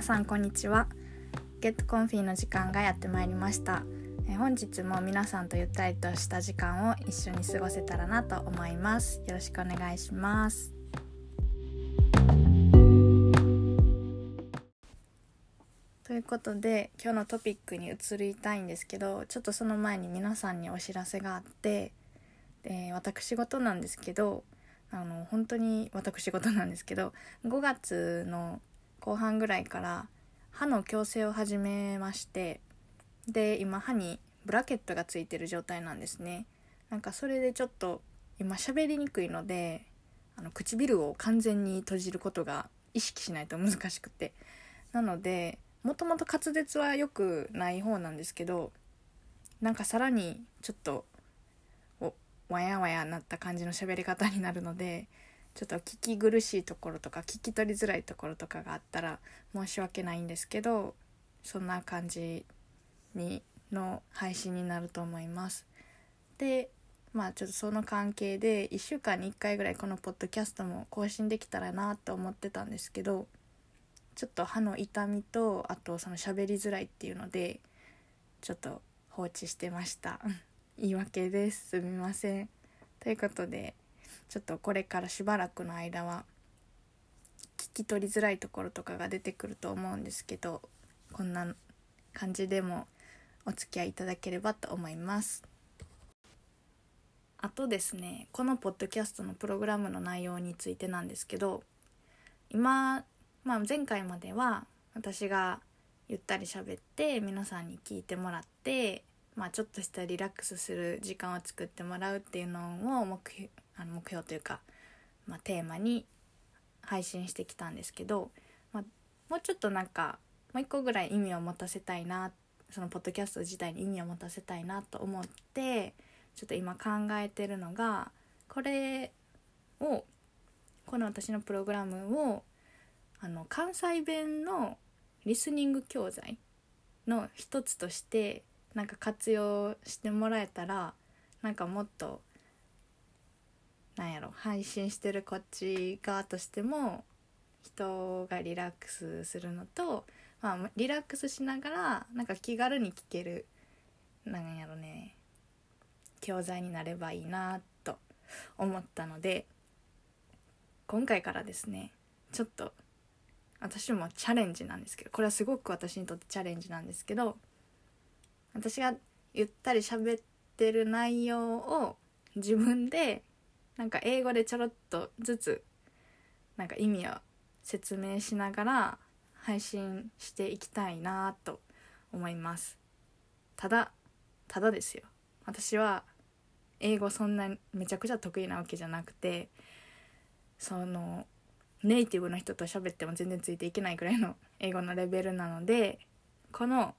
皆さんこんにちは。Get Confi の時間がやってまいりました。え本日も皆さんとゆったりとした時間を一緒に過ごせたらなと思います。よろしくお願いします。ということで今日のトピックに移りたいんですけどちょっとその前に皆さんにお知らせがあってで私事なんですけどあの本当に私事なんですけど5月の後半ぐらいから歯の矯正を始めましてで今歯にブラケットがついてる状態なんですね。なんかそれでちょっと今喋りにくいのであの唇を完全に閉じることが意識しないと難しくて。なのでもともと滑舌は良くない方なんですけどなんかさらにちょっとわやわやなった感じの喋り方になるのでちょっと聞き苦しいところとか聞き取りづらいところとかがあったら申し訳ないんですけどそんな感じにの配信になると思います。でまあちょっとその関係で1週間に1回ぐらいこのポッドキャストも更新できたらなと思ってたんですけどちょっと歯の痛みとあとその喋りづらいっていうのでちょっと放置してました。言い訳です。すみません。ということでちょっとこれからしばらくの間は聞き取りづらいところとかが出てくると思うんですけどこんな感じでもお付き合いいただければと思います。あとですねこのポッドキャストのプログラムの内容についてなんですけど今、まあ、前回までは私がゆったり喋って皆さんに聞いてもらって、まあ、ちょっとしたリラックスする時間を作ってもらうっていうのを目標あの目標というか、まあ、テーマに配信してきたんですけど、まあ、もうちょっとなんかもう一個ぐらい意味を持たせたいなそのポッドキャスト自体に意味を持たせたいなと思ってちょっと今考えてるのがこれをこの私のプログラムをあの関西弁のリスニング教材の一つとしてなんか活用してもらえたらなんかもっとなんやろ配信してるこっち側としても人がリラックスするのと、まあ、リラックスしながらなんか気軽に聞けるなんやろね教材になればいいなと思ったので今回からですねちょっと私もチャレンジなんですけどこれはすごく私にとってチャレンジなんですけど私がゆったり喋ってる内容を自分でなんか英語でちょろっとずつなんか意味を説明しながら配信していきたいなと思います。ただただですよ。私は英語そんなめちゃくちゃ得意なわけじゃなくてそのネイティブの人と喋っても全然ついていけないくらいの英語のレベルなのでこの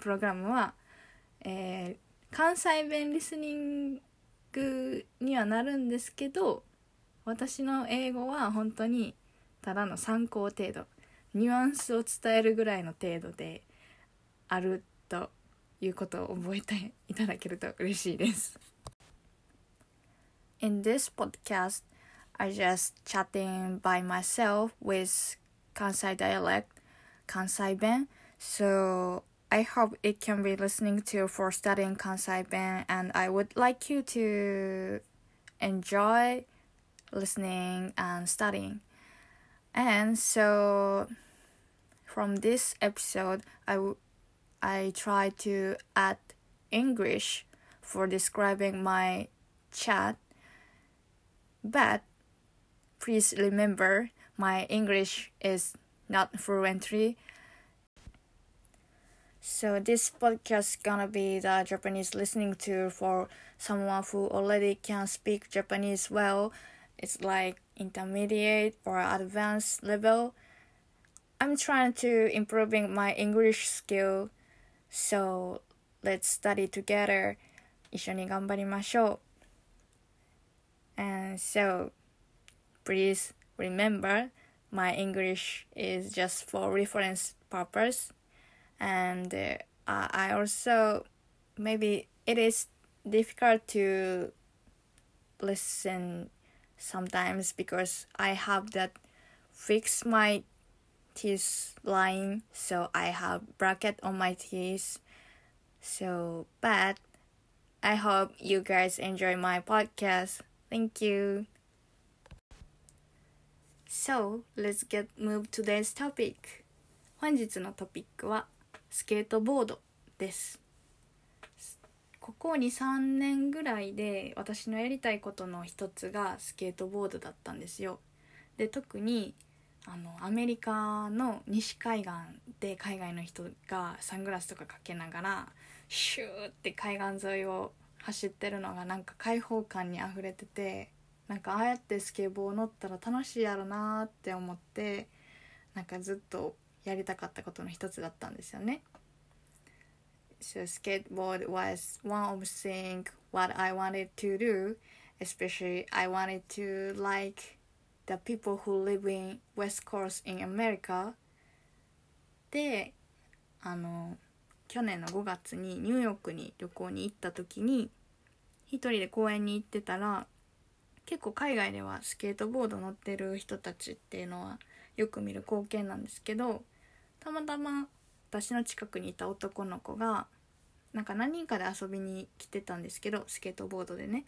プログラムは、えー、関西弁リスニングクにはなるんですけど私の英語は本当にただの参考程度ニュアンスを伝えるぐらいの程度であるということを覚えていただけると嬉しいです。In this podcast, I just chatting by myself with Kansai dialect, Kansai Ben. So I hope it can be listening to for studying Kansai Ben, and I would like you to enjoy listening and studying. And so, from this episode, I, w- I try to add English for describing my chat, but please remember my English is not fluently so this podcast is gonna be the Japanese listening to for someone who already can speak Japanese well. It's like intermediate or advanced level. I'm trying to improving my English skill. So let's study together. 一緒に頑張りましょう。And so please remember my English is just for reference purpose and uh, I also maybe it is difficult to listen sometimes because I have that fix my teeth line, so I have bracket on my teeth. So, but I hope you guys enjoy my podcast. Thank you. So, let's get move today's topic. 本日のトピックは スケートボードです。ここ23年ぐらいで私のやりたいことの一つがスケートボードだったんですよ。で特にあのアメリカの西海岸で海外の人がサングラスとかかけながらシューって海岸沿いを走ってるのがなんか開放感にあふれててなんかああやってスケボー乗ったら楽しいやろなって思ってなんかずっとやりたかったことの一つだったんですよね。So skateboard was one of things what I wanted to do, especially I wanted to like the people who live in West Coast in America であの去年の5月にニューヨークに旅行に行った時に一人で公園に行ってたら結構海外ではスケートボード乗ってる人たちっていうのはよく見る光景なんですけどたまたま私の近くにいた男の子がなんか何人かで遊びに来てたんですけどスケートボードでね。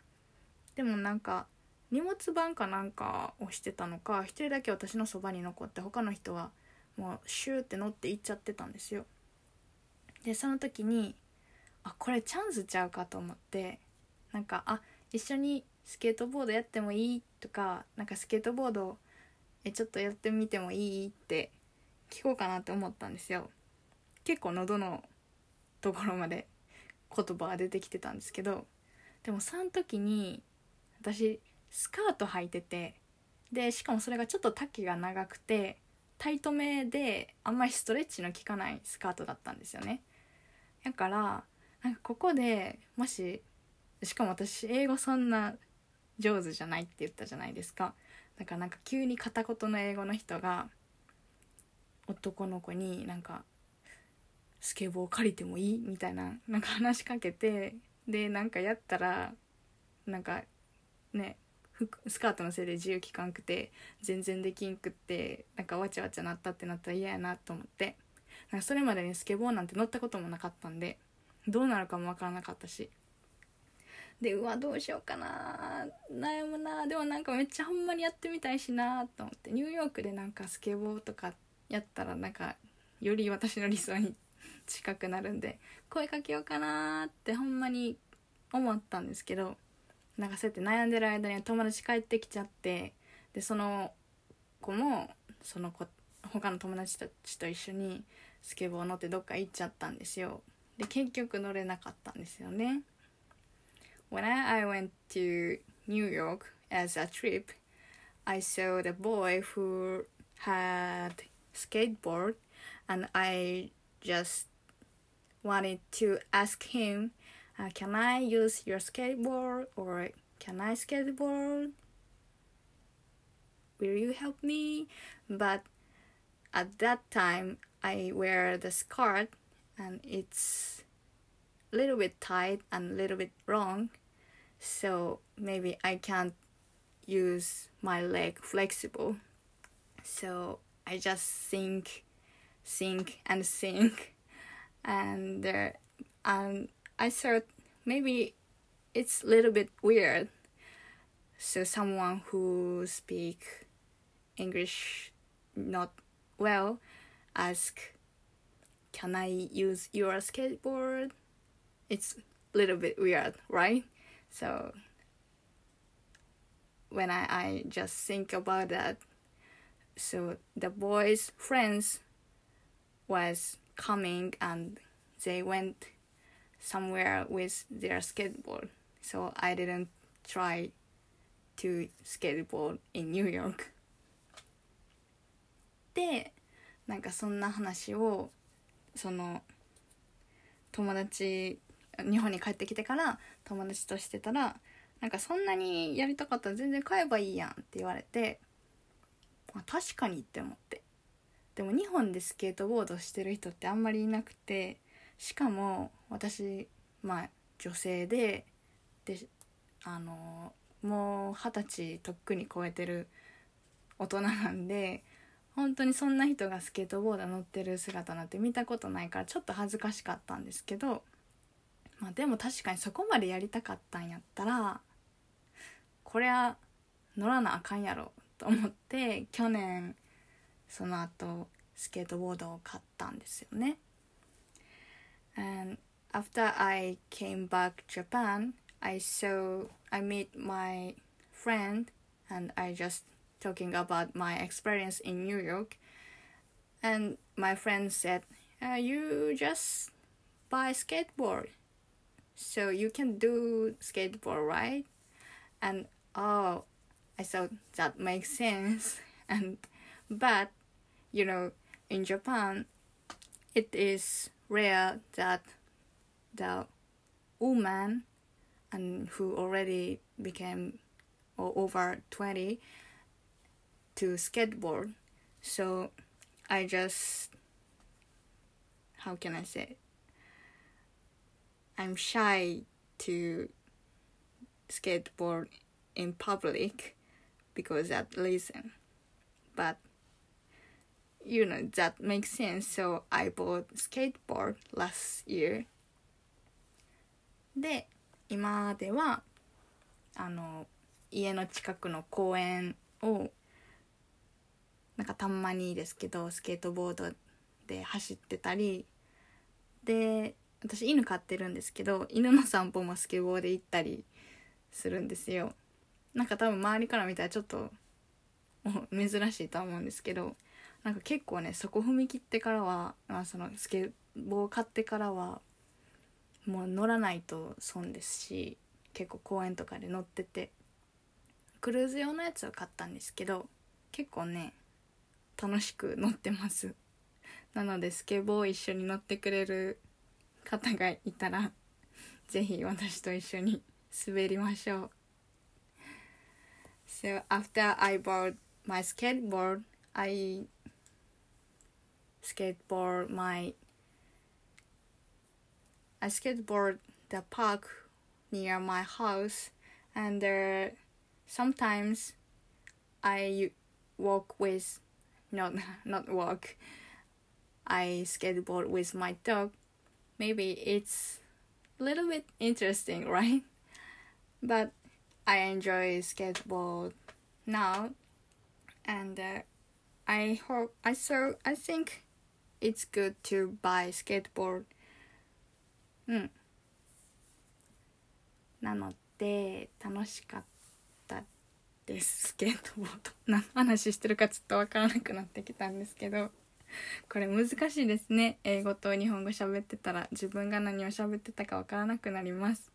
でもなんか荷物番かなんかをしてたのか一人だけ私のそばに残って他の人はもうシューって乗って行っちゃってたんですよ。でその時にあこれチャンスちゃうかと思ってなんかあ一緒にスケートボードやってもいいとかなんかスケートボードえちょっとやってみてもいい？って聞こうかなって思ったんですよ。結構喉のところまで言葉が出てきてたんですけどでもその時に私スカート履いててでしかもそれがちょっと丈が長くてタイトめであんまりストレッチの効かないスカートだったんですよね。だからなんかここでもししかも私英語そんな上手じゃないって言ったじゃないですか。だからなんか急に片言の英語の人が男の子になんかスケボー借りてもいい？みたいななんか話しかけてでなんかやったらなんかねスカートのせいで自由聞かんくて全然できんくってなんかわちゃわちゃなったってなったら嫌やなと思ってなんかそれまでにスケボーなんて乗ったこともなかったんでどうなるかもわからなかったしでうわどうしようかな。悩むな。でもなんかめっちゃほんまにやってみたいしなと思って。ニューヨークでなんかスケボーとかやったらなんかより私の理想に近くなるんで声かけようかなってほんまに思ったんですけどなんかそうやって悩んでる間に友達帰ってきちゃってでその子もその子他の友達たちと一緒にスケボー乗ってどっか行っちゃったんですよ。で結局乗れなかったんですよね。When I went to New York as a trip I saw the boy who had skateboard and I just wanted to ask him uh, can I use your skateboard or can I skateboard? Will you help me? But at that time, I wear the skirt and it's a little bit tight and a little bit wrong, so maybe I can't use my leg flexible. So I just think, think, and think, and uh, and I thought maybe it's a little bit weird. So someone who speak English not well ask, "Can I use your skateboard?" It's a little bit weird, right? So when I, I just think about that, so the boys' friends was coming and they went somewhere with their skateboard. So I didn't try to skateboard in New York. で、なんかそんな話をその友達 日本に帰ってきてから友達としてたらなんかそんなにやりたかったら全然買えばいいやんって言われてあ確かにって思って。でも日本でスケートボードしてる人ってあんまりいなくてしかも私まあ女性でであのもう二十歳とっくに超えてる大人なんで本当にそんな人がスケートボード乗ってる姿なんて見たことないからちょっと恥ずかしかったんですけど、まあ、でも確かにそこまでやりたかったんやったらこれは乗らなあかんやろと思って去年その後スケートボードを買ったんですよね。And after I came back Japan, I saw I meet my friend and I just talking about my experience in New York. And my friend said, uh, "You just buy skateboard, so you can do skateboard, right?" And oh, I thought that makes sense. And but you know, in Japan, it is rare that the woman and who already became or over 20 to skateboard so i just how can i say i'm shy to skateboard in public because that reason but you know that makes sense so i bought skateboard last year で今ではあの家の近くの公園をなんかたんまにですけどスケートボードで走ってたりで私犬飼ってるんですけど犬の散歩もスケボーで行ったりするんですよ。なんか多分周りから見たらちょっと珍しいとは思うんですけどなんか結構ねそこ踏み切ってからは、まあ、そのスケボー買ってからはもう乗らないと損ですし結構公園とかで乗ってて。クルーズ用のやつを買ったんですけど結構ね楽しく乗ってます。なのでスケボー一緒に乗ってくれる方がいたら是非私と一緒に滑りましょう So after I bought my skateboard I skateboard my I skateboard the park near my house and there sometimes I walk with not not walk I skateboard with my dog maybe it's a little bit interesting right but I enjoy skateboard now and uh, I hope I so I think it's good to buy skateboard うんなので楽しかったですスケートボード何の話してるかちょっとわからなくなってきたんですけど これ難しいですね。英語と日本語喋ってたら自分が何を喋ってたかわからなくなります。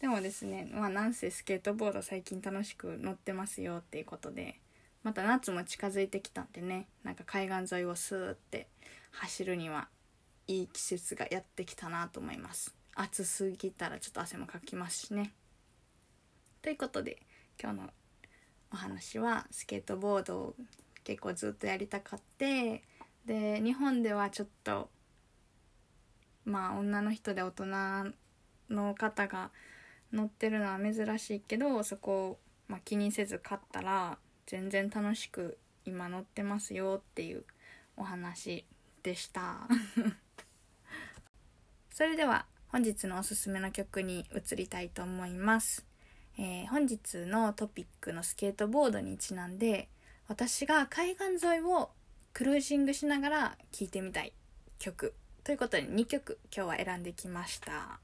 でもですねまあなんせスケートボード最近楽しく乗ってますよっていうことでまた夏も近づいてきたんでねなんか海岸沿いをスーって走るにはいい季節がやってきたなと思います。暑すぎたらちょっと汗もかきますしね。ということで今日のお話はスケートボードを結構ずっとやりたかってで日本ではちょっとまあ女の人で大人の方が乗ってるのは珍しいけどそこを、まあ、気にせず買ったら全然楽しく今乗ってますよっていうお話でした。それでは本日のおすすめの曲に移りたいと思います、えー、本日のトピックのスケートボードにちなんで私が海岸沿いをクルージングしながら聴いてみたい曲ということで2曲今日は選んできました、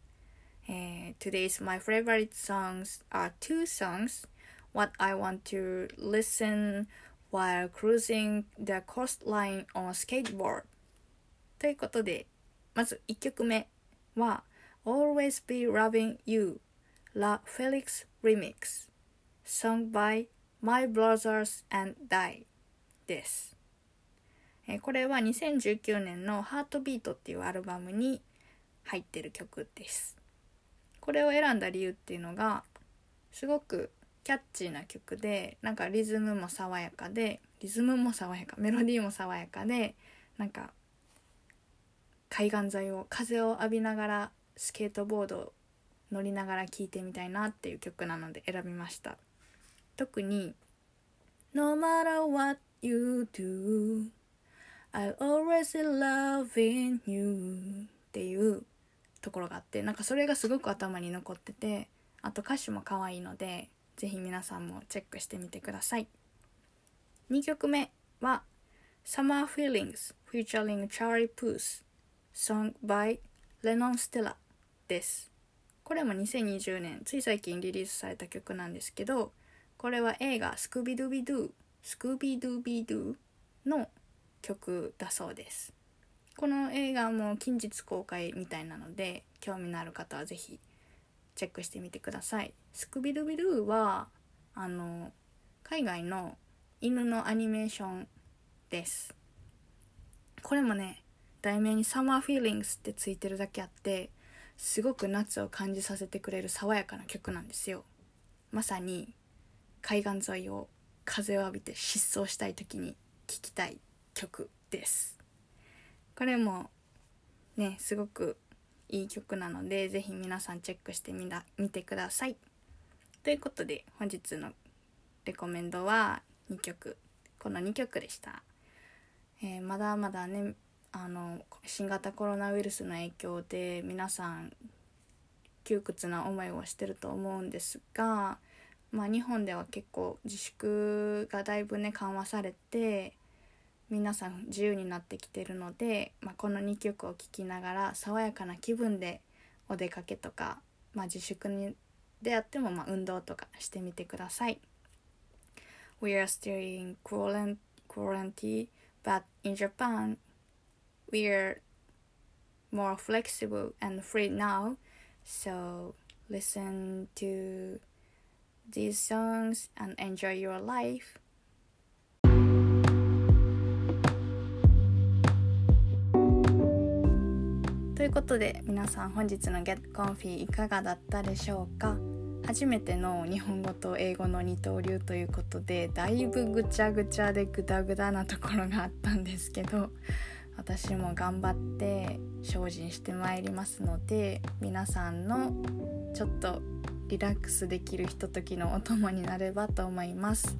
えー、Today's my favorite songs are two songs what I want to listen while cruising the coastline on a skateboard ということでまず1曲目は Always Be Loving You La Felix Remix Sung by My Brothers and Die です、 えこれは2019年の「ハートビートっていうアルバムに入ってる曲です。これを選んだ理由っていうのがすごくキャッチーな曲でなんかリズムも爽やかでリズムも爽やかメロディーも爽やかでなんか海岸沿いを風を浴びながらスケートボード乗りながら聴いてみたいなっていう曲なので選びました。特に No matter what you do I always loving you っていうところがあってなんかそれがすごく頭に残っててあと歌詞も可愛いのでぜひ皆さんもチェックしてみてください。2曲目は Summer Feelings featuring Charlie Puth Song by Lennon Stella です。これも2020年つい最近リリースされた曲なんですけどこれは映画「スクビドゥビドゥ」スクビドゥビドゥの曲だそうです。この映画も近日公開みたいなので興味のある方は是非チェックしてみてください。スクビドゥビドゥはあの海外の犬のアニメーションです。これもね題名に「サマーフィーリングス」ってついてるだけあってすごく夏を感じさせてくれる爽やかな曲なんですよ。まさに海岸沿いを風を浴びて疾走したい時に聴きたい。曲です。これもねすごくいい曲なので是非皆さんチェックしてみな見てください。ということで本日のレコメンドは2曲。この2曲でした、えー、まだまだねあの新型コロナウイルスの影響で皆さん窮屈な思いをしてると思うんですが、まあ、日本では結構自粛がだいぶね緩和されて皆さん自由になってきてるので、まあ、この2曲を聴きながら爽やかな気分でお出かけとか、まあ、自粛にであってもまあ運動とかしてみてください。We are still in quarantine, but in Japan, we are more flexible and free now. So listen to these songs and enjoy your life. ということで皆さん本日の Get Comfy いかがだったでしょうか？初めての日本語と英語の二刀流ということでだいぶぐちゃぐちゃでグダグダなところがあったんですけど私も頑張って精進してまいりますので皆さんのちょっとリラックスできるひとときのお供になればと思います。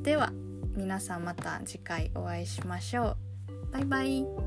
では皆さんまた次回お会いしましょう。バイバイ。